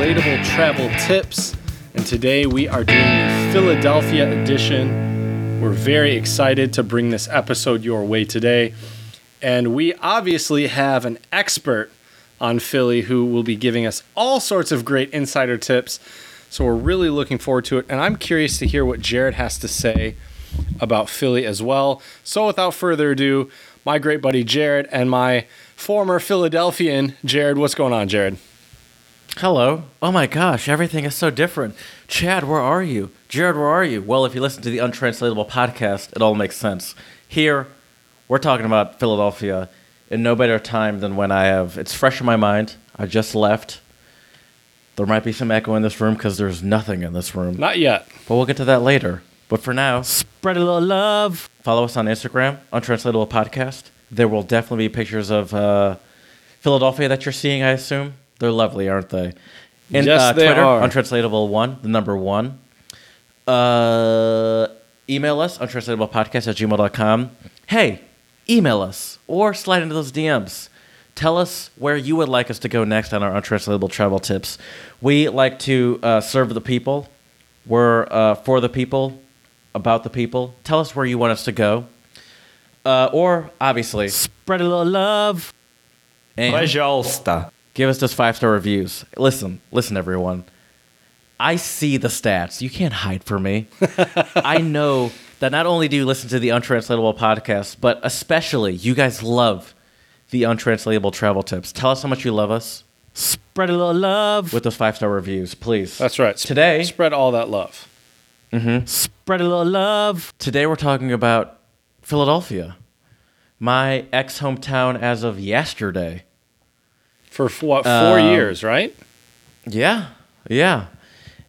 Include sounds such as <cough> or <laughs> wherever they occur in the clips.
Untranslatable Travel Tips. And today we are doing the Philadelphia edition. We're very excited to bring this episode your way today. And we obviously have an expert on Philly who will be giving us all sorts of great insider tips. So we're really looking forward to it. And I'm curious to hear what Jared has to say about Philly as well. So without further ado, my great buddy Jared and my former Philadelphian Jared. What's going on, Jared? Hello. Oh my gosh, everything is so different. Chad, where are you? Jared, where are you? Well, if you listen to the Untranslatable podcast, it all makes sense. Here, we're talking about Philadelphia in no better time than when I have it's fresh in my mind. I just left. There might be some echo in this room because there's nothing in this room. Not yet. But we'll get to that later. But for now, Spread a little love. follow us on Instagram, Untranslatable Podcast. There will definitely be pictures of uh, Philadelphia that you're seeing, I assume. They're lovely, aren't they? And Yes, uh, they Twitter, are. Untranslatable One, the number one. Uh, email us, untranslatablepodcast at gmail.com. Hey, email us or slide into those DMs. Tell us where you would like us to go next on our untranslatable travel tips. We like to uh, serve the people. We're uh, for the people, about the people. Tell us where you want us to go. Uh, or, obviously, Spread a little love. and Пожалуйста. give us those five star reviews. Listen, listen, everyone. I see the stats. You can't hide from me. <laughs> I know that not only do you listen to the Untranslatable podcast, but especially you guys love the Untranslatable travel tips. Tell us how much you love us Spread a little love. with those five star reviews, please. That's right. Today- spread all that love. Mm-hmm. Spread a little love. Today we're talking about Philadelphia, my ex hometown as of yesterday. For what, four Um, years, right? Yeah, yeah.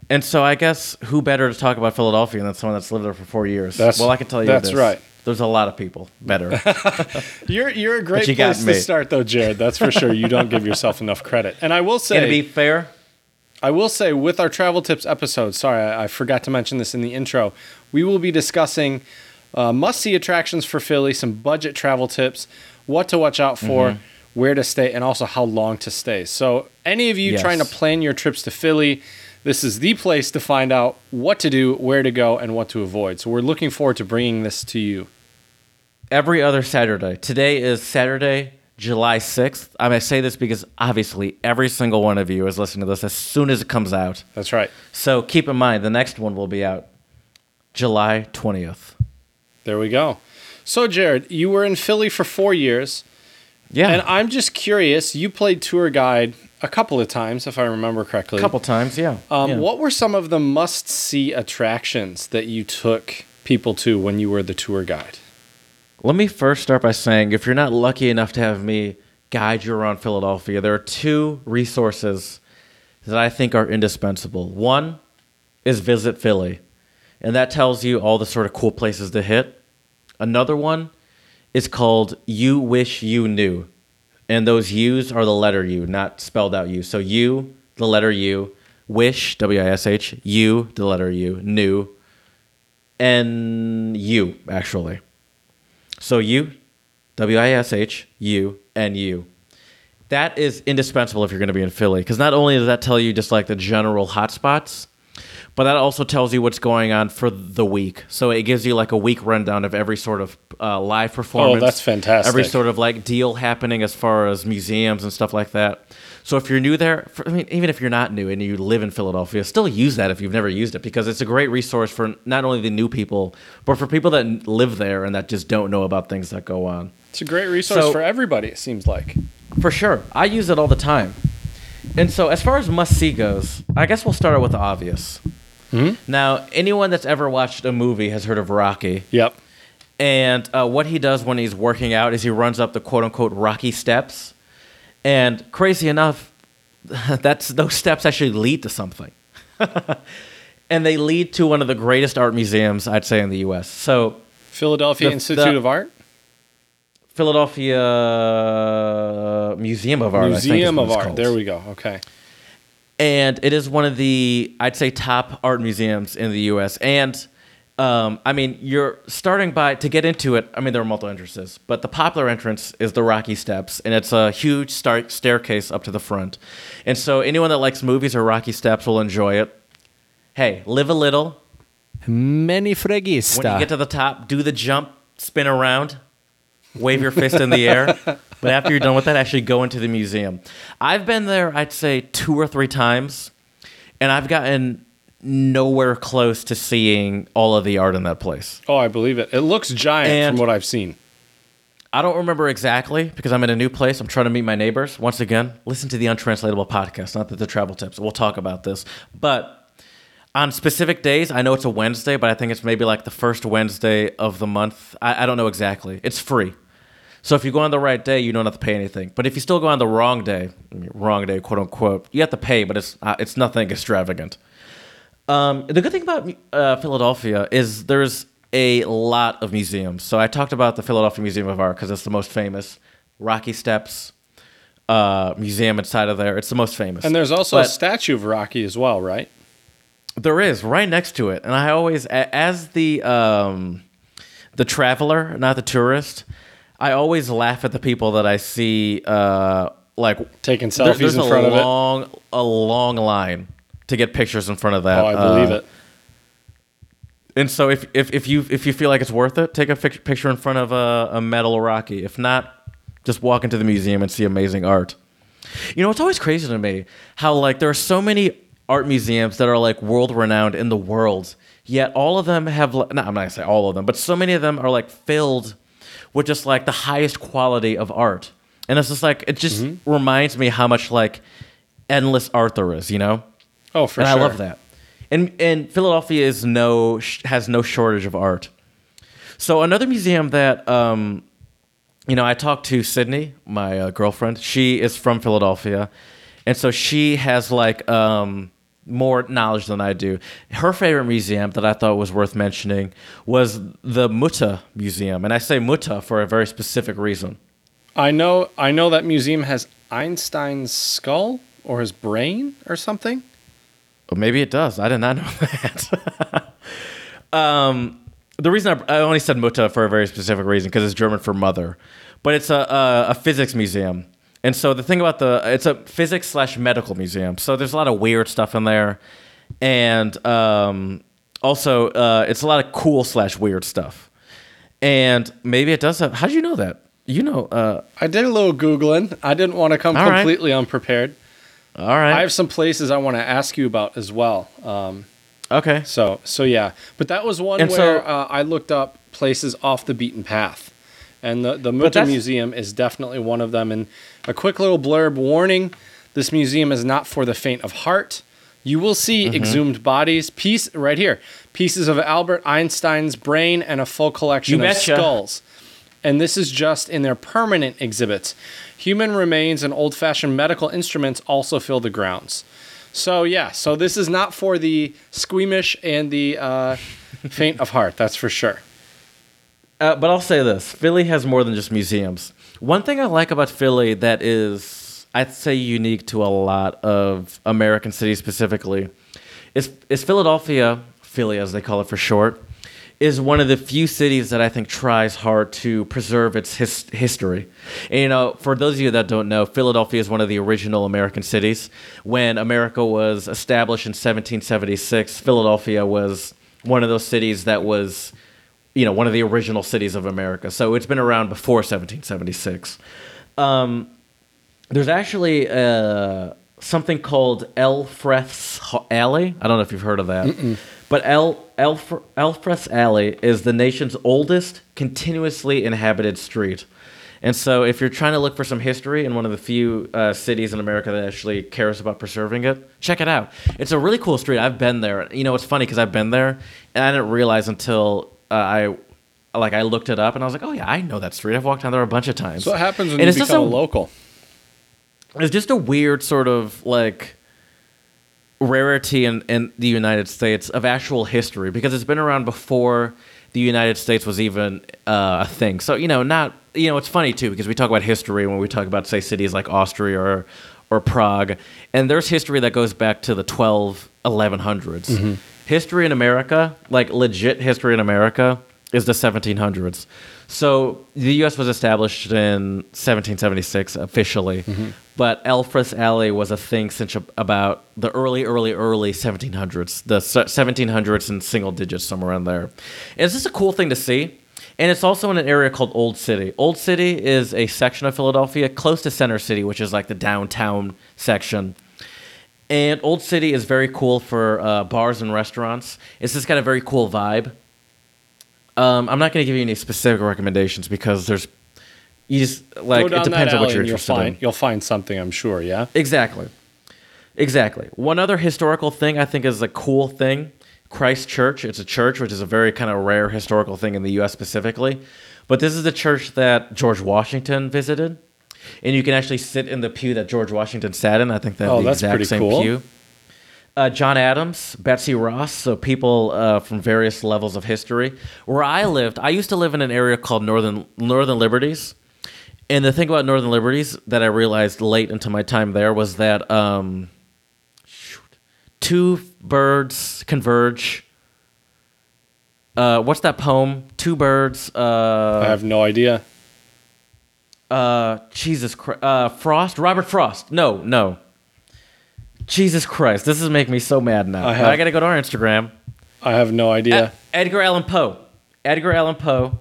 And so I guess who better to talk about Philadelphia than someone that's lived there for four years? That's- well, I can tell you that's this. right. There's a lot of people better. <laughs> You're you're a great you place to start though, Jared. That's for sure. You don't give yourself enough credit. And I will and to be fair, I will say with our travel tips episode, sorry, I, I forgot to mention this in the intro. We will be discussing uh, must see attractions for Philly, some budget travel tips, what to watch out for, Mm-hmm. Where to stay, and also how long to stay. So, any of you Yes. trying to plan your trips to Philly, this is the place to find out what to do, where to go, and what to avoid. So, we're looking forward to bringing this to you. every other Saturday. Today is Saturday, July 6th. I may say this because obviously every single one of you is listening to this as soon as it comes out. That's right. So keep in mind, the next one will be out July 20th. There we go. So, Jared, you were in Philly for four years. Yeah. And I'm just curious, you played tour guide a couple of times, if I remember correctly. a couple times, yeah. Um, yeah. What were some of the must see attractions that you took people to when you were the tour guide? Let me first start by saying if you're not lucky enough to have me guide you around Philadelphia, there are two resources that I think are indispensable. One is Visit Philly, and that tells you all the sort of cool places to hit. Another one is called You Wish You Knew, and those U's are the letter U, not spelled out U. So U, the letter U, Wish, W I S H, U, the letter U, New, N U, actually. So U, W I S H, U, N U. That is indispensable if you're going to be in Philly because not only does that tell you just like the general hotspots, but that also tells you what's going on for the week. So it gives you like a week rundown of every sort of uh, live performance. Oh, that's fantastic. Every sort of like deal happening as far as museums and stuff like that. So if you're new there, for, I mean, even if you're not new and you live in Philadelphia, still use that if you've never used it because it's a great resource for not only the new people, but for people that live there and that just don't know about things that go on. It's a great resource So- for everybody, it seems like. For sure. I use it all the time. And so, as far as must see goes, I guess we'll start out with the obvious. Now, anyone that's ever watched a movie has heard of Rocky. Yep. And uh, what he does when he's working out is he runs up the quote unquote Rocky steps. And crazy enough, <laughs> that's those steps actually lead to something. <laughs> and they lead to one of the greatest art museums, I'd say, in the US. So, Philadelphia The- Institute the- of Art? Philadelphia Museum of Art. Museum of Art. called. There we go. Okay. And it is one of the I'd say top art museums in the U.S. And Um, I mean, you're starting by to get into it. I mean, there are multiple entrances, but the popular entrance is the Rocky Steps, and it's a huge star- staircase up to the front. And so, anyone that likes movies or Rocky Steps will enjoy it. Hey, live a little. Many When you get to the top, do the jump, spin around, wave your fist in the air. <laughs> But after you're done with that, actually go into the museum. I've been there, I'd say, two or three times, and I've gotten nowhere close to seeing all of the art in that place. oh, I believe it. It looks giant And- from what I've seen. I don't remember exactly because I'm in a new place. I'm trying to meet my neighbors. Once again, listen to the Untranslatable podcast, not that the travel tips. We'll talk about this. But on specific days, I know it's a Wednesday, but I think it's maybe like the first Wednesday of the month. I, I don't know exactly. It's free. So if you go on the right day, you don't have to pay anything. But if you still go on the wrong day, wrong day, quote unquote, you have to pay, but it's uh, it's nothing extravagant. Um, the good thing about uh, Philadelphia is there's a lot of museums. So I talked about the Philadelphia Museum of Art because it's the most famous. Rocky Steps uh, Museum inside of there. It's the most famous. And there's also a statue of Rocky as well, right? there is right next to it, and I always, as the um, the traveler, not the tourist, I always laugh at the people that I see uh, like Taking selfies there's in front of it. long, a long line to get pictures in front of that. Oh, I believe uh, it. And so if, if, if you if you feel like it's worth it, take a fic- picture in front of a, a metal Rocky. If not, just walk into the museum and see amazing art. You know, it's always crazy to me how like there are so many art museums that are like world renowned in the world, yet all of them have no, I'm not gonna say all of them, but so many of them are like filled with just like the highest quality of art. And it's just like it just reminds me how much like endless art there is, you know? Oh, for and sure. I love that. And and Philadelphia is no has no shortage of art. So another museum that um, you know, I talked to Sydney, my uh, girlfriend. She is from Philadelphia, and so she has like um, more knowledge than I do. Her favorite museum that I thought was worth mentioning was the Mutter Museum, and I say Mutter for a very specific reason. I know I know that museum has Einstein's skull or his brain or something. Or maybe it does. I did not <laughs> know that. um, the reason I, I only said Mutter for a very specific reason because it's German for mother, but it's a, a a physics museum. And so the thing about the it's a physics slash medical museum. So there's a lot of weird stuff in there, and um, also uh, it's a lot of cool slash weird stuff. And maybe it does have. How do you know that? You know. Uh, I did a little googling. I didn't want to come All right. completely unprepared. all right. I have some places I want to ask you about as well. Um, okay. so so yeah, but that was one And so- where uh, I looked up places off the beaten path, and the the Mutter Museum is definitely one of them. And a quick little blurb warning: this museum is not for the faint of heart. You will see Mm-hmm. exhumed bodies, piece right here, pieces of Albert Einstein's brain, and a full collection You of betcha. skulls. And this is just in their permanent exhibits. Human remains and old fashioned medical instruments also fill the grounds. So, yeah, so this is not for the squeamish and the uh, <laughs> faint of heart, that's for sure. Uh, but I'll say this: Philly has more than just museums. One thing I like about Philly that is, I'd say, unique to a lot of American cities specifically, is is Philadelphia, Philly as they call it for short, is one of the few cities that I think tries hard to preserve its his- history. And, you know, for those of you that don't know, Philadelphia is one of the original American cities. When America was established in 1776, Philadelphia was one of those cities that was you know, one of the original cities of America. So it's been around before 1776. Um, there's actually uh, something called Elfreth's Alley. I don't know if you've heard of that. But El, Elf, Elfreth's Alley is the nation's oldest continuously inhabited street. And so, if you're trying to look for some history in one of the few uh, cities in America that actually cares about preserving it, check it out. It's a really cool street. I've been there. You know, it's funny because I've been there, and I didn't realize until uh, I, like, I looked it up, and I was like, oh yeah, I know that street. I've walked down there a bunch of times. So, what happens when And you it's just become a a- local? it's just a weird sort of like rarity in, in the United States of actual history because it's been around before the United States was even uh, a thing. So, you know, not, you know, it's funny too because we talk about history when we talk about, say, cities like Austria or, or Prague, and there's history that goes back to the 12, 1100s. History in America, like legit history in America, is the 1700s. So the U.S. was established in 1776 officially, mm-hmm. but Elfreth Alley was a thing since about the early, early, early 1700s, the 1700s and single digits, somewhere in there. And it's just a cool thing to see. And it's also in an area called Old City. Old City is a section of Philadelphia close to Center City, which is like the downtown section. And Old City is very cool for uh, bars and restaurants. It's just got a very cool vibe. Um, I'm not going to give you any specific recommendations because there's, you just like it depends on what you're and you'll interested find in. you'll find something. I'm sure. Yeah. Exactly. Exactly. One other historical thing I think is a cool thing Christ Church. It's a church, which is a very kind of rare historical thing in the U.S. specifically. But this is the church that George Washington visited. And you can actually sit in the pew that George Washington sat in. I think they have Oh, the that's exact pretty same cool. pew. Uh, John Adams, Betsy Ross, so people uh, from various levels of history. Where I lived, I used to live in an area called Northern Northern Liberties, and the thing about Northern Liberties that I realized late into my time there was that um, shoot, two birds converge. Uh, what's that poem? Two birds. I Uh, have no idea. Uh, Jesus Christ. Uh, Frost. Robert Frost. No, no. Jesus Christ. This is making me so mad now. I I, gotta go to our Instagram. I have no idea. Ed- Edgar Allan Poe. Edgar Allan Poe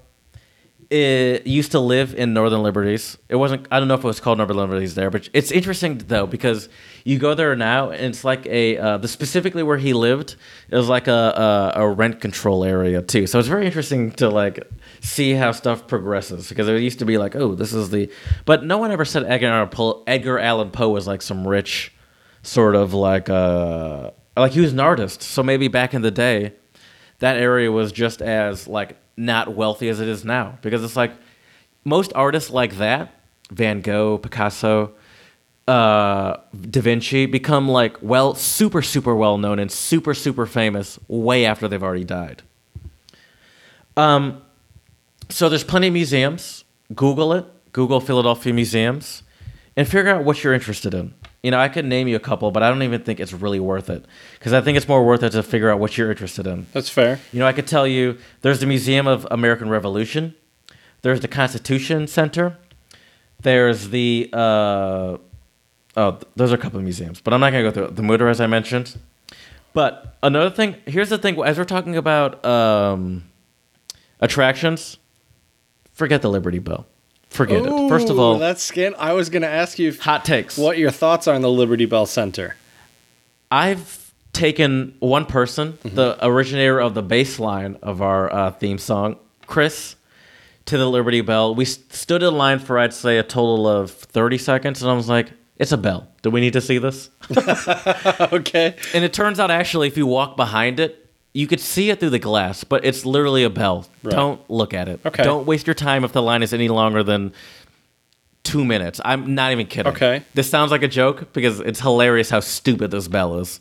uh, used to live in Northern Liberties. It wasn't. I don't know if it was called Northern Liberties there, but it's interesting though because you go there now and it's like a uh, the specifically where he lived. It was like a, a a rent control area too. So it's very interesting to like see how stuff progresses because it used to be like, oh, this is the. But no one ever said Edgar Edgar Allan Poe was like some rich sort of like uh like he was an artist. So maybe back in the day that area was just as like not wealthy as it is now. Because it's like most artists like that van gogh picasso uh, da vinci become like well super super well known and super super famous way after they've already died. Um, so there's plenty of museums. Google it. Google philadelphia museums. And figure out what you're interested in you know i could name you a couple but i don't even think it's really worth it because i think it's more worth it to figure out what you're interested in That's fair. you know, I could tell you there's the Museum of American Revolution, there's the Constitution Center, there's the uh, oh, th- those are a couple of museums, but I'm not gonna go through it. the Mutter as I mentioned. But another thing, here's the thing: as we're talking about um, attractions, forget the Liberty Bell. Forget it. First of all, that's skin. I was going to ask you hot takes. what your thoughts are on the Liberty Bell Center. I've taken one person, Mm-hmm. the originator of the bass line of our uh, theme song, Chris, to the Liberty Bell. We stood in line for, I'd say, a total of 30 seconds, and I was like, it's a bell. Do we need to see this? <laughs> okay. and it turns out, actually, if you walk behind it, you could see it through the glass, but it's literally a bell. Right. Don't look at it. Okay. Don't waste your time if the line is any longer than two minutes. I'm not even kidding. Okay. This sounds like a joke because it's hilarious how stupid this bell is.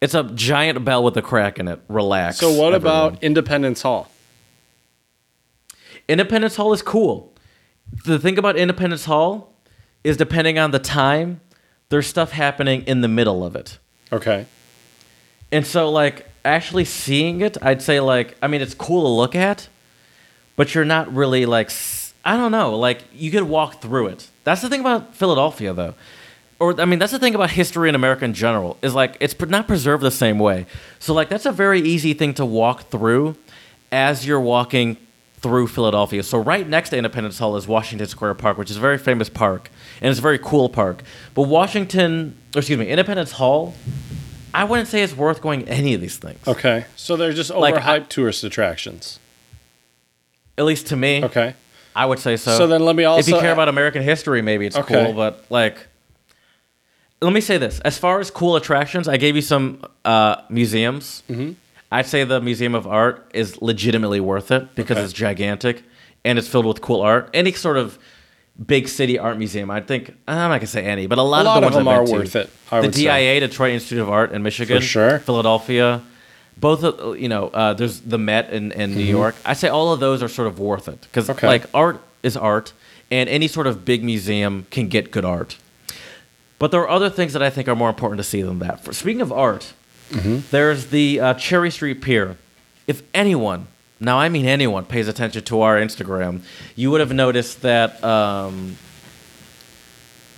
It's a giant bell with a crack in it. Relax. So what everyone. about Independence Hall? Independence Hall is cool. The thing about Independence Hall is depending on the time, there's stuff happening in the middle of it. Okay. And so, like, actually seeing it, I'd say, like, I mean, it's cool to look at, but you're not really, like, I don't know, like, you could walk through it. That's the thing about Philadelphia, though. Or, I mean, that's the thing about history in America in general, is, like, it's not preserved the same way. So, like, that's a very easy thing to walk through as you're walking through Philadelphia. So, right next to Independence Hall is Washington Square Park, which is a very famous park, and it's a very cool park. But Washington, excuse me, Independence Hall, I wouldn't say it's worth going any of these things. Okay. So they're just overhyped Like, I- tourist attractions. At least to me, Okay. I would say so. So then let me also. if you care about American history, maybe it's Okay. cool. But like, let me say this: as far as cool attractions, I gave you some uh, museums. Mm-hmm. I'd say the Museum of Art is legitimately worth it because Okay. it's gigantic and it's filled with cool art. Any sort of big city art museum, I think I'm not gonna say any, but a lot, A lot of the of ones them I've are been to. worth it, I the would say. DIA, Detroit Institute of Art in Michigan, For sure. Philadelphia. Both, of, you know, uh, there's the Met in, in New York. I say all of those are sort of worth it because, Mm-hmm. Okay. like, art is art, and any sort of big museum can get good art. But there are other things that I think are more important to see than that. For, speaking of art, there's the uh, Cherry Street Pier. If anyone, now I mean anyone, pays attention to our Instagram, you would have noticed that um,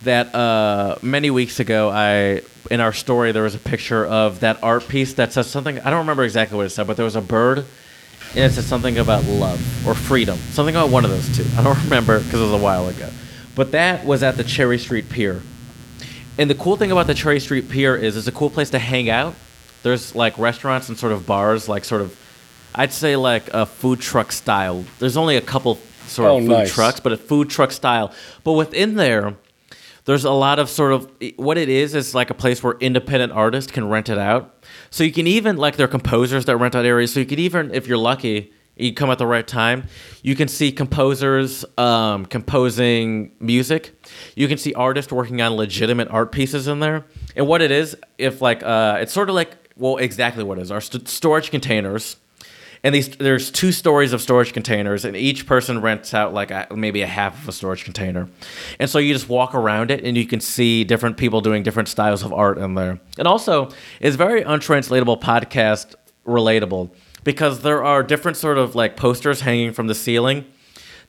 that uh, many weeks ago, I in our story there was a picture of that art piece that says something. I don't remember exactly what it said, but there was a bird, and it said something about love or freedom, something about one of those two. I don't <laughs> remember because it was a while ago, but that was at the Cherry Street Pier. And the cool thing about the Cherry Street Pier is it's a cool place to hang out. There's like restaurants and sort of bars, like sort of, I'd say like a food truck style. There's only a couple sort Oh, of food nice. trucks, but a food truck style. But within there, there's a lot of sort of what it is is like a place where independent artists can rent it out. So you can even like there are composers that rent out areas. So you could even, if you're lucky, you come at the right time, you can see composers um, composing music. You can see artists working on legitimate art pieces in there. And what it is, if like uh, it's sort of like well, exactly what it is are st- storage containers and these there's two stories of storage containers and each person rents out like a, maybe a half of a storage container. And so you just walk around it and you can see different people doing different styles of art in there. And also it's very untranslatable podcast relatable because there are different sort of like posters hanging from the ceiling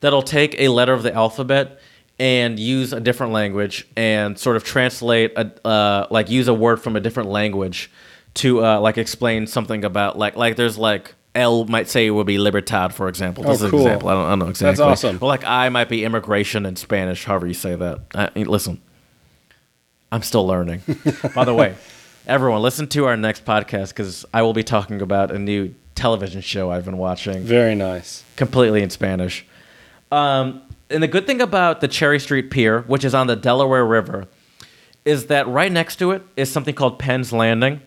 that'll take a letter of the alphabet and use a different language and sort of translate a uh, like use a word from a different language to uh, like explain something about like like there's like L might say it would be libertad, for example. This Oh, is an cool. example. I don't, I don't know exactly. That's awesome. Well, like I might be immigration in Spanish, however you say that. I, listen, I'm still learning. <laughs> By the way, everyone, listen to our next podcast because I will be talking about a new television show I've been watching Very nice. completely in Spanish. Um, and the good thing about the Cherry Street Pier, which is on the Delaware River, is that right next to it is something called Penn's Landing.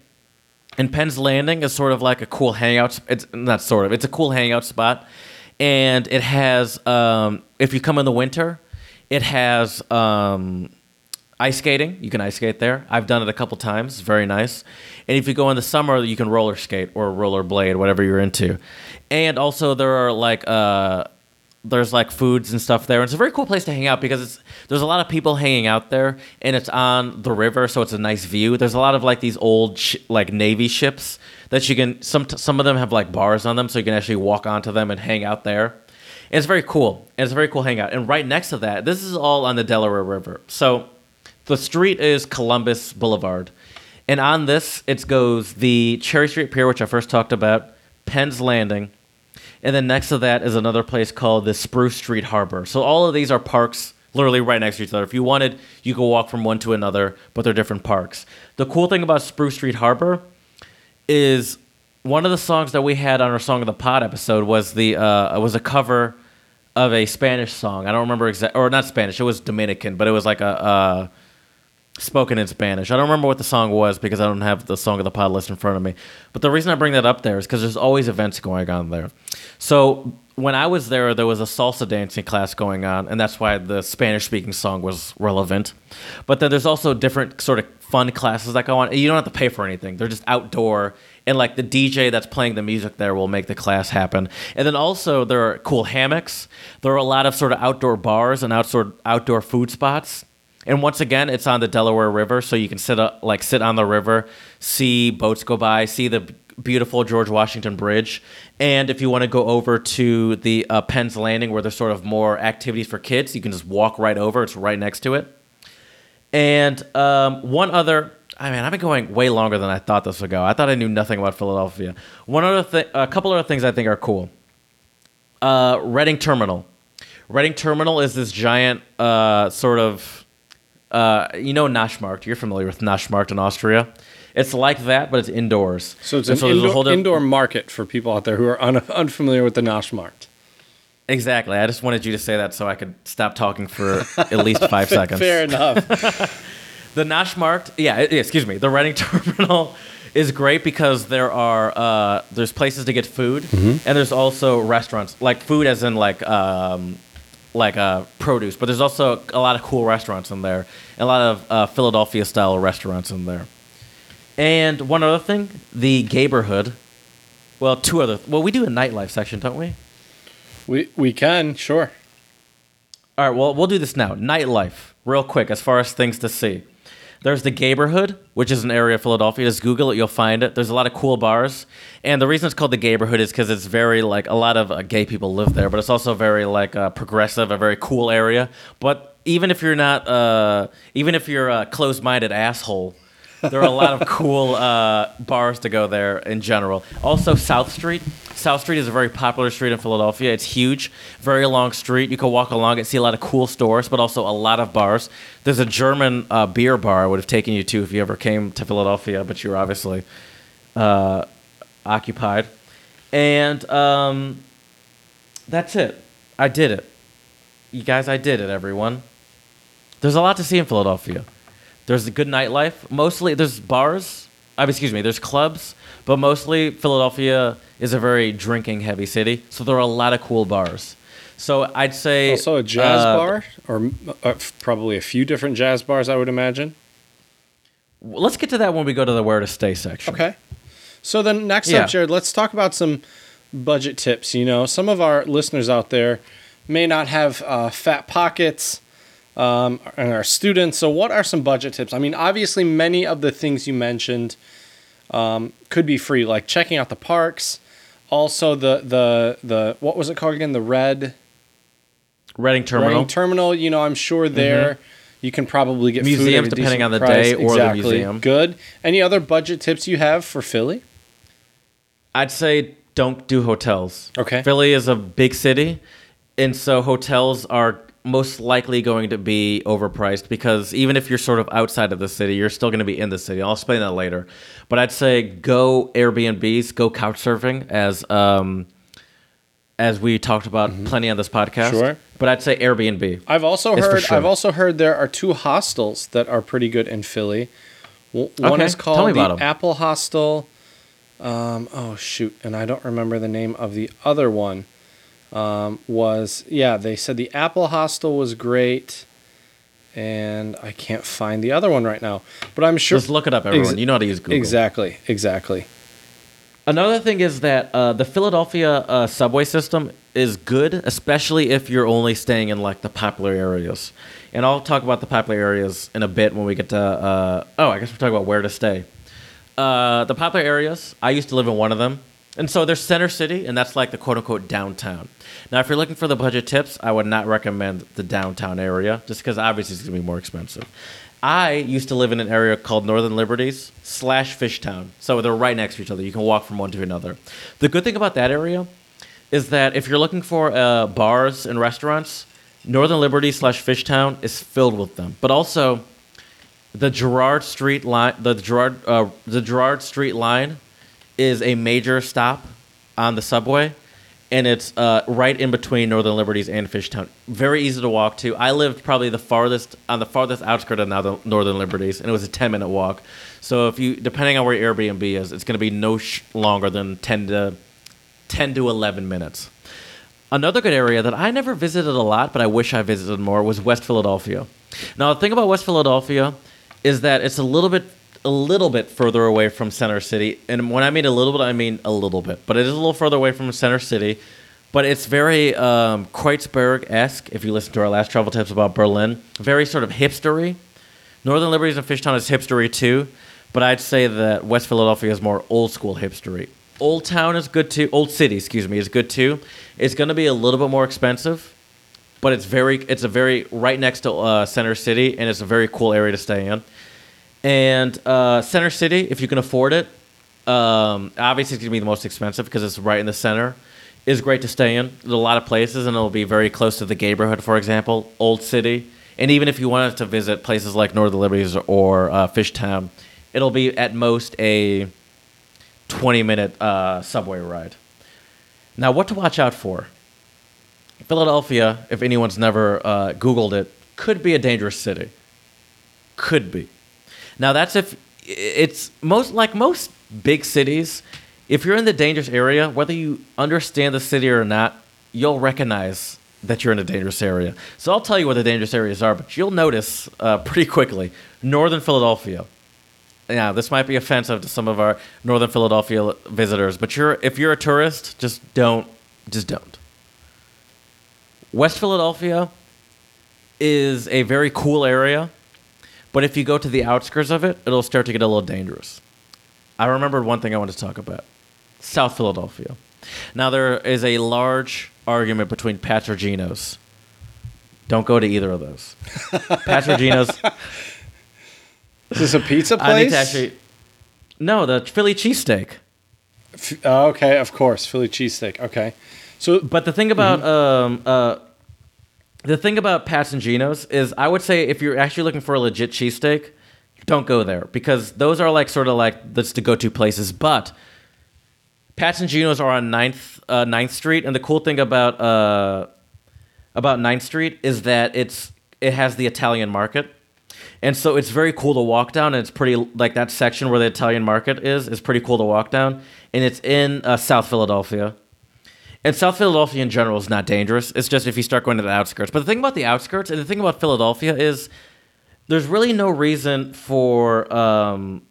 And Penn's Landing is sort of like a cool hangout. It's not sort of. It's a cool hangout spot, and it has. Um, if you come in the winter, it has um, ice skating. You can ice skate there. I've done it a couple times. It's very nice. And if you go in the summer, you can roller skate or roller blade, whatever you're into. And also there are like uh, there's like foods and stuff there. It's a very cool place to hang out because it's there's a lot of people hanging out there, and it's on the river, so it's a nice view. There's a lot of like these old sh- like navy ships that you can some some of them have like bars on them, so you can actually walk onto them and hang out there. And it's very cool. And it's a very cool hangout. And right next to that, this is all on the Delaware River. So the street is Columbus Boulevard. And on this, it goes the Cherry Street Pier, which I first talked about, Penn's Landing, and then next to that is another place called the Spruce Street Harbor. So all of these are parks literally right next to each other. If you wanted, you could walk from one to another, but they're different parks. The cool thing about Spruce Street Harbor is one of the songs that we had on our Song of the Pod episode was the uh, was a cover of a Spanish song. I don't remember exact or not Spanish. It was Dominican, but it was like a uh, spoken in Spanish. I don't remember what the song was because I don't have the Song of the Pod list in front of me. But the reason I bring that up there is because there's always events going on there. So when I was there, there was a salsa dancing class going on, and that's why the Spanish speaking song was relevant. But then there's also different sort of fun classes that go on. You don't have to pay for anything, they're just outdoor. And like the DJ that's playing the music there will make the class happen. And then also there are cool hammocks. There are a lot of sort of outdoor bars and outdoor outdoor food spots. And once again, it's on the Delaware River, so you can sit up, like sit on the river, see boats go by, see the beautiful George Washington Bridge, and if you want to go over to the uh, Penn's Landing, where there's sort of more activities for kids, you can just walk right over. It's right next to it. And um, one other, I mean, I've been going way longer than I thought this would go. I thought I knew nothing about Philadelphia. One other thing, a couple other things I think are cool. Uh, Reading Terminal. Reading Terminal is this giant uh, sort of, uh, you know, Naschmarkt. You're familiar with Naschmarkt in Austria. It's like that, but it's indoors. So it's And an a indoor, indoor market for people out there who are un- unfamiliar with the Naschmarkt. Exactly. I just wanted you to say that so I could stop talking for at least five <laughs> seconds. Fair enough. <laughs> The Naschmarkt, yeah, excuse me, the Reading <laughs> Terminal is great because there are uh, there's places to get food and there's also restaurants like food as in like um, like uh, produce, but there's also a lot of cool restaurants in there, a lot of uh, Philadelphia style restaurants in there. And one other thing, the neighborhood. Well, two other. Well, we do a nightlife section, don't we? we we can sure. All right, well, we'll do this now. Nightlife, real quick, as far as things to see. There's the Gayborhood, which is an area of Philadelphia. Just Google it, you'll find it. There's a lot of cool bars, and the reason it's called the Gayborhood is because it's very like a lot of uh, gay people live there, but it's also very like uh, progressive, a very cool area. But even if you're not, uh, even if you're a closed-minded asshole, there are a lot of cool uh, bars to go there in general. Also, South Street. South Street is a very popular street in Philadelphia. It's huge, very long street. You can walk along it, see a lot of cool stores, but also a lot of bars. There's a German uh, beer bar I would have taken you to if you ever came to Philadelphia, but you were obviously uh, occupied. And um, that's it. I did it. You guys, I did it, everyone. There's a lot to see in Philadelphia. There's a good nightlife. Mostly, there's bars. I mean, excuse me, there's clubs, but mostly Philadelphia is a very drinking heavy city. So there are a lot of cool bars. So I'd say Also a jazz uh, bar, or uh, probably a few different jazz bars, I would imagine. Let's get to that when we go to the where to stay section. Okay. So then next Yeah. up, Jared, let's talk about some budget tips. You know, some of our listeners out there may not have uh, fat pockets, um, and our students. So what are some budget tips? I mean, obviously, many of the things you mentioned um, could be free, like checking out the parks. Also, the the the what was it called again? The red Reading Terminal. Reading terminal. You know, I'm sure there you can probably get Museums, depending on the price. day or the Exactly. museum. Good. Any other budget tips you have for Philly? I'd say don't do hotels. Okay. Philly is a big city, and so hotels are most likely going to be overpriced because even if you're sort of outside of the city, you're still going to be in the city. I'll explain that later. But I'd say go Airbnbs, go couch surfing as um, as we talked about plenty on this podcast. Mm-hmm. Sure. But I'd say Airbnb. I've also heard. sure. I've also heard there are two hostels that are pretty good in Philly. One Okay, is called the about 'em. Apple Hostel. Um, oh shoot, and I don't remember the name of the other one. Um, was yeah, they said the Apple Hostel was great, and I can't find the other one right now. But I'm sure. Just look it up, everyone. Ex- you know how to use Google. Exactly. Exactly. Another thing is that uh, the Philadelphia uh, subway system is good, especially if you're only staying in like the popular areas. And I'll talk about the popular areas in a bit when we get to. Uh, oh, I guess we're talking about where to stay. Uh, the popular areas. I used to live in one of them, and so there's Center City, and that's like the quote unquote downtown. Now, if you're looking for the budget tips, I would not recommend the downtown area, just because obviously it's gonna be more expensive. I used to live in an area called Northern Liberties slash Fishtown, so they're right next to each other. You can walk from one to another. The good thing about that area is that if you're looking for uh, bars and restaurants, Northern Liberty slash Fishtown is filled with them. But also, the Girard Street line, the Girard, uh, the Girard Street line, is a major stop on the subway, and it's uh, right in between Northern Liberties and Fishtown. Very easy to walk to. I lived probably the farthest on the farthest outskirt of Northern- Liberties, and it was a ten minute walk. So if you, depending on where your Airbnb is, it's going to be no sh- longer than ten to 10 to 11 minutes. Another good area that I never visited a lot, but I wish I visited more, was West Philadelphia. Now, the thing about West Philadelphia is that it's a little bit a little bit further away from Center City. And when I mean a little bit, I mean a little bit. But it is a little further away from Center City. But it's very um, Kreuzberg-esque, if you listen to our last travel tips about Berlin. Very sort of hipstery. Northern Liberties and Fishtown is hipstery too, but I'd say that West Philadelphia is more old school hipstery. Old Town is good too. Old City, excuse me, is good too. It's going to be a little bit more expensive, but it's very it's a very right next to uh, Center City, and it's a very cool area to stay in. And uh, Center City, if you can afford it, um, obviously it's going to be the most expensive because it's right in the center. Is great to stay in. There's a lot of places, and it'll be very close to the neighborhood, for example, Old City. And even if you wanted to visit places like Northern Liberties or uh, Fishtown, it'll be at most a 20 minute uh, subway ride. Now, what to watch out for? Philadelphia, if anyone's never uh, Googled it, could be a dangerous city. Could be. Now, that's if it's most like most big cities. If you're in the dangerous area, whether you understand the city or not, you'll recognize that you're in a dangerous area. So I'll tell you what the dangerous areas are, but you'll notice uh, <laughs> pretty quickly. Northern Philadelphia. Now, this might be offensive to some of our Northern Philadelphia visitors, but you're if you're a tourist, just don't, just don't. West Philadelphia is a very cool area, But if you go to the outskirts of it, it'll start to get a little dangerous. I remembered one thing I wanted to talk about South Philadelphia. Now, there is a large argument between Geno's. Don't go to either of those. <laughs> Geno's. Is this a pizza place? I need to actually. No, the Philly cheesesteak. F- oh, okay, of course, Philly cheesesteak. Okay, so But the thing about um uh the thing about Pat's and Geno's is I would say if you're actually looking for a legit cheesesteak, don't go there because those are like sort of like that's the go-to places. But Pat's and Geno's are on 9th, uh, 9th Street, and the cool thing about uh about 9th Street is that it's it has the Italian market. And so it's very cool to walk down, and it's pretty like that section where the Italian market is is pretty cool to walk down, and it's in uh, South Philadelphia. And South Philadelphia in general is not dangerous. It's just if you start going to the outskirts. But the thing about the outskirts and the thing about Philadelphia is there's really no reason for um,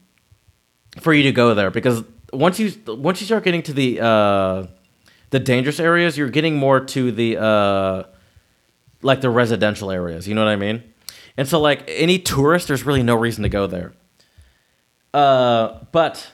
for you to go there because once you once you start getting to the uh, the dangerous areas, you're getting more to the uh, like the residential areas. You know what I mean? And so like any tourist, there's really no reason to go there. Uh, but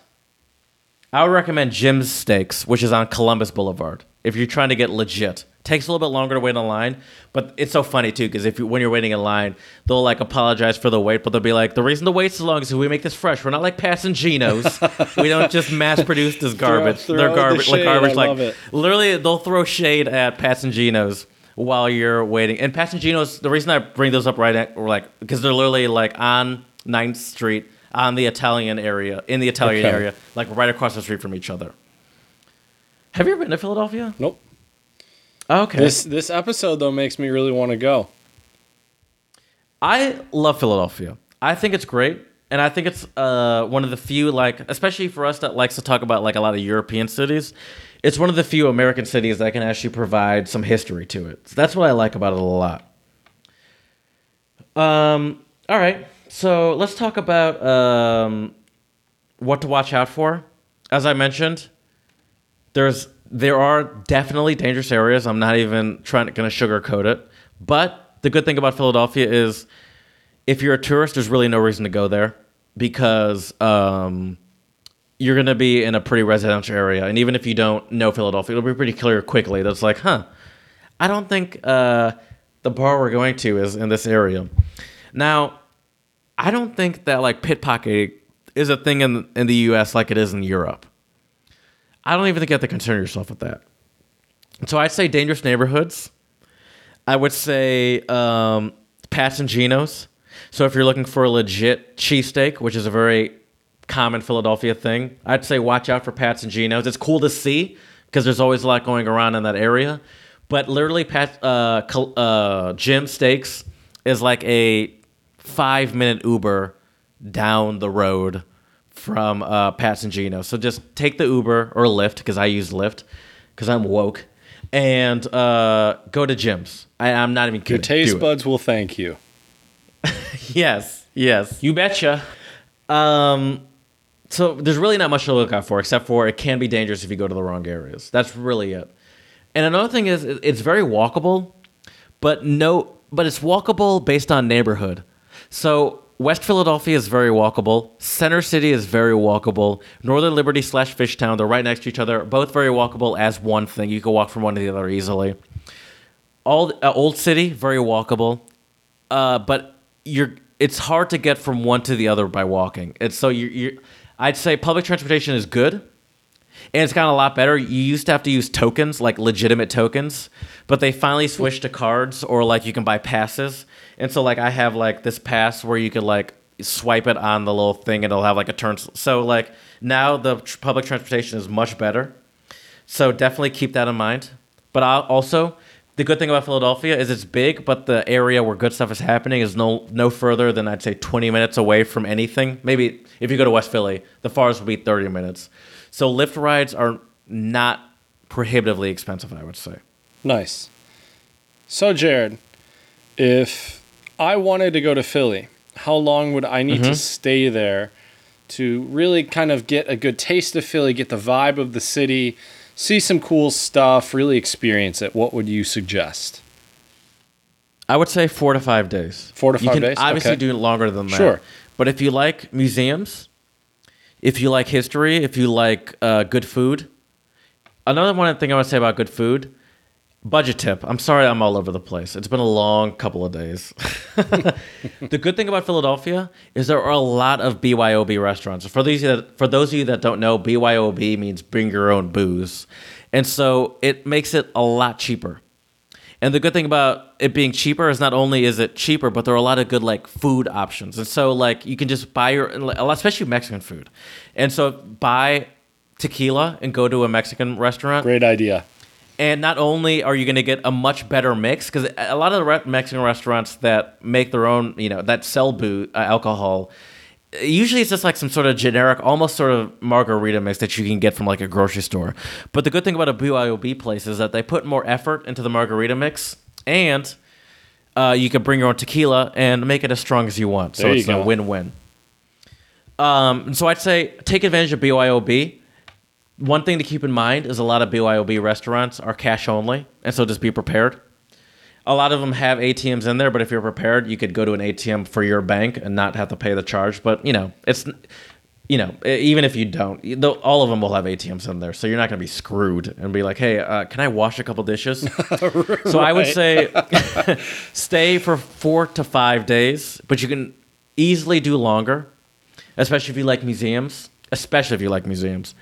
I would recommend Jim's Steaks, which is on Columbus Boulevard. If you're trying to get legit, takes a little bit longer to wait in line, but it's so funny too because if you, when you're waiting in line, they'll like apologize for the wait, but they'll be like, the reason the wait's so long is we make this fresh. We're not like passing Geno's. <laughs> we don't just mass produce this garbage. throw They're the garbage, like garbage, I like it. literally they'll throw shade at Pats Geno's while you're waiting. And Pats the reason I bring those up right at, like because they're literally like on 9th Street on the Italian area, in the Italian Okay. area, like right across the street from each other. Have you ever been to Philadelphia? nope. Okay. This this episode though makes me really want to go. I love Philadelphia. I think it's great, and I think it's uh, one of the few, like, especially for us that likes to talk about like a lot of European cities. It's one of the few American cities that can actually provide some history to it. So that's what I like about it a lot. Um. All right. So let's talk about um, what to watch out for. As I mentioned, there's there are definitely dangerous areas. I'm not even trying to gonna sugarcoat it. But the good thing about Philadelphia is if you're a tourist, there's really no reason to go there because um, you're gonna be in a pretty residential area, and even if you don't know Philadelphia, it'll be pretty clear quickly. That's like, huh, I don't think uh, the bar we're going to is in this area. Now, I don't think that like pickpocketing is a thing in in the U.S. like it is in Europe. I don't even think you have to concern yourself with that. So I'd say dangerous neighborhoods. I would say um, Pat's and Geno's. So if you're looking for a legit cheesesteak, which is a very common Philadelphia thing, I'd say watch out for Pat's and Geno's. It's cool to see because there's always a lot going around in that area. But literally, Pat uh, uh, Jim Steaks is like a five minute Uber down the road from uh, Pat's and Geno's. So just take the Uber or Lyft because I use Lyft because I'm woke, and uh, go to Jim's. I, I'm not even kidding. Your taste Do it. buds will thank you. <laughs> Yes, yes, you betcha. Um, so there's really not much to look out for, except for it can be dangerous if you go to the wrong areas. That's really it. And another thing is, it's very walkable, but no, but it's walkable based on neighborhood. So West Philadelphia is very walkable. Center City is very walkable. Northern Liberty slash Fishtown, they're right next to each other. Both very walkable as one thing. You can walk from one to the other easily. All uh, Old City, very walkable uh, but you're it's hard to get from one to the other by walking. It's so you I'd say public transportation is good. And it's gotten a lot better. You used to have to use tokens, like legitimate tokens, but they finally switched to cards or like you can buy passes. And so like I have like this pass where you could like swipe it on the little thing and it'll have like a turn. So like now the tr- public transportation is much better. So definitely keep that in mind. But I'll also, the good thing about Philadelphia is it's big, but the area where good stuff is happening is no no further than I'd say 20 minutes away from anything. Maybe if you go to West Philly, the farthest would be 30 minutes. So Lyft rides are not prohibitively expensive, I would say. Nice. So, Jared, if I wanted to go to Philly, how long would I need to stay there to really kind of get a good taste of Philly, get the vibe of the city, see some cool stuff, really experience it? What would you suggest? I would say four to five days. Four to you five can days? Obviously, Okay. do it longer than that. Sure. But if you like museums, if you like history, if you like uh, good food, another one thing I want to say about good food, budget tip. I'm sorry, I'm all over the place. It's been a long couple of days. <laughs> the good thing about Philadelphia is there are a lot of BYOB restaurants. For these that, for those of you that don't know, BYOB means bring your own booze, and so it makes it a lot cheaper. And the good thing about it being cheaper is not only is it cheaper, but there are a lot of good like food options. And so like you can just buy your, especially Mexican food. And so buy tequila and go to a Mexican restaurant. Great idea. And not only are you going to get a much better mix, because a lot of the Mexican restaurants that make their own, you know, that sell boo uh, alcohol, usually it's just like some sort of generic, almost sort of margarita mix that you can get from like a grocery store. But the good thing about a BYOB place is that they put more effort into the margarita mix, and uh, you can bring your own tequila and make it as strong as you want. So There it's a win-win. Um, so I'd say take advantage of BYOB. One thing to keep in mind is a lot of BYOB restaurants are cash only, and so just be prepared. A lot of them have ATMs in there, but if you're prepared, you could go to an ATM for your bank and not have to pay the charge. But you know, it's you know, even if you don't, all of them will have ATMs in there, so you're not going to be screwed and be like, "Hey, uh, can I wash a couple dishes?" <laughs> So I would say <laughs> stay for four to five days, but you can easily do longer, especially if you like museums. Especially if you like museums.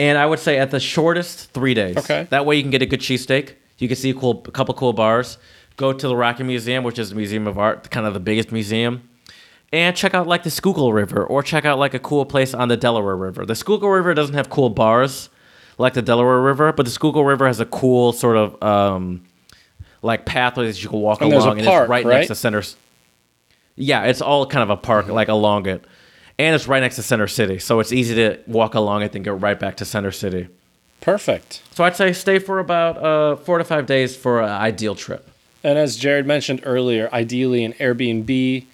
And I would say at the shortest, three days. Okay. That way you can get a good cheesesteak. You can see a, cool, a couple cool bars. Go to the Rocky Museum, which is the Museum of Art, kind of the biggest museum. And check out like the Schuylkill River, or check out like a cool place on the Delaware River. The Schuylkill River doesn't have cool bars like the Delaware River, but the Schuylkill River has a cool sort of um, like pathways that you can walk And along, and park, it's right, right? next to center. Yeah, it's all kind of a park like along it, and it's right next to Center City, so it's easy to walk along it and go right back to Center City. Perfect. So I'd say stay for about uh, four to five days for an ideal trip. And as Jared mentioned earlier, ideally an Airbnb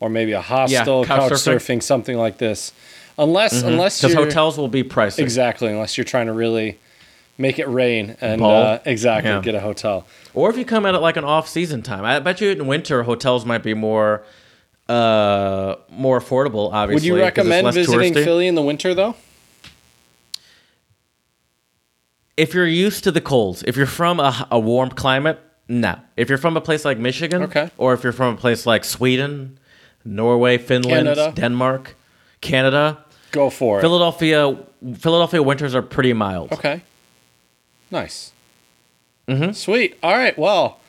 or maybe a hostel, couch couch, surfing. surfing. something like this. Unless unless Because hotels will be pricey. exactly unless you're trying to really make it rain and uh, exactly Yeah. get a hotel. Or if you come at it like an off-season time, I bet you in winter hotels might be more uh more affordable. Obviously, Would you recommend visiting touristy. Philly in the winter though? If you're used to the colds, if you're from a, a warm climate, no. If you're from a place like Michigan, Okay. or if you're from a place like Sweden, Norway, Finland, Canada. Denmark, Canada, Go for it. Philadelphia, Philadelphia winters are pretty mild. Okay. Nice. Mm-hmm. Sweet. All right. Well,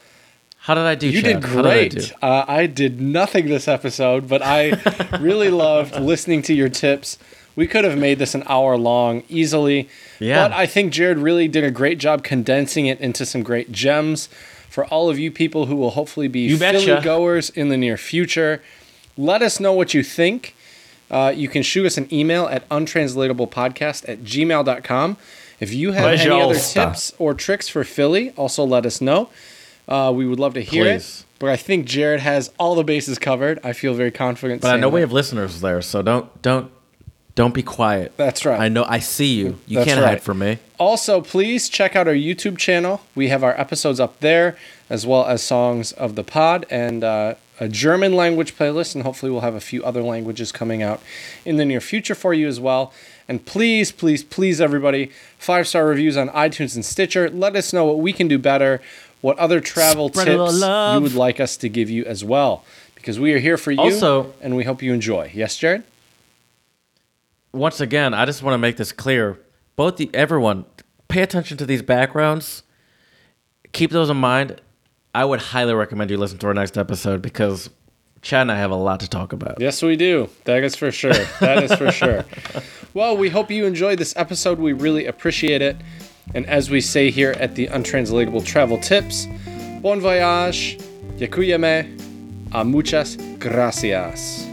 How did I do? you Chad? did How did I do? great. uh, I did nothing this episode, but I <laughs> really loved listening to your tips. We could have made this an hour long easily. Yeah. But I think Jared really did a great job condensing it into some great gems for all of you people who will hopefully be You betcha. Philly goers in the near future. Let us know what you think. Uh, you can shoot us an email at untranslatablepodcast at gmail.com. If you have Where's any other tips or tricks for Philly, also let us know. Uh, we would love to hear Please. it. But I think Jared has all the bases covered. I feel very confident. But I know we have listeners there, so don't don't don't be quiet. That's right. I know I see you. You That's can't right. hide from me. Also, please check out our YouTube channel. We have our episodes up there, as well as songs of the pod and uh, a German language playlist. And hopefully, we'll have a few other languages coming out in the near future for you as well. And please, please, please, everybody, five star reviews on iTunes and Stitcher. Let us know what we can do better, what other travel Spread tips you would like us to give you as well. Because we are here for you, Also- and we hope you enjoy. Yes, Jared? Once again, I just want to make this clear. Both the everyone pay attention to these backgrounds. Keep those in mind. I would highly recommend you listen to our next episode because Chad and I have a lot to talk about. Yes, we do. That is for sure. That is for sure. <laughs> Well, we hope you enjoyed this episode. We really appreciate it. And as we say here at the Untranslatable Travel Tips, bon voyage, yakuyame, a muchas gracias.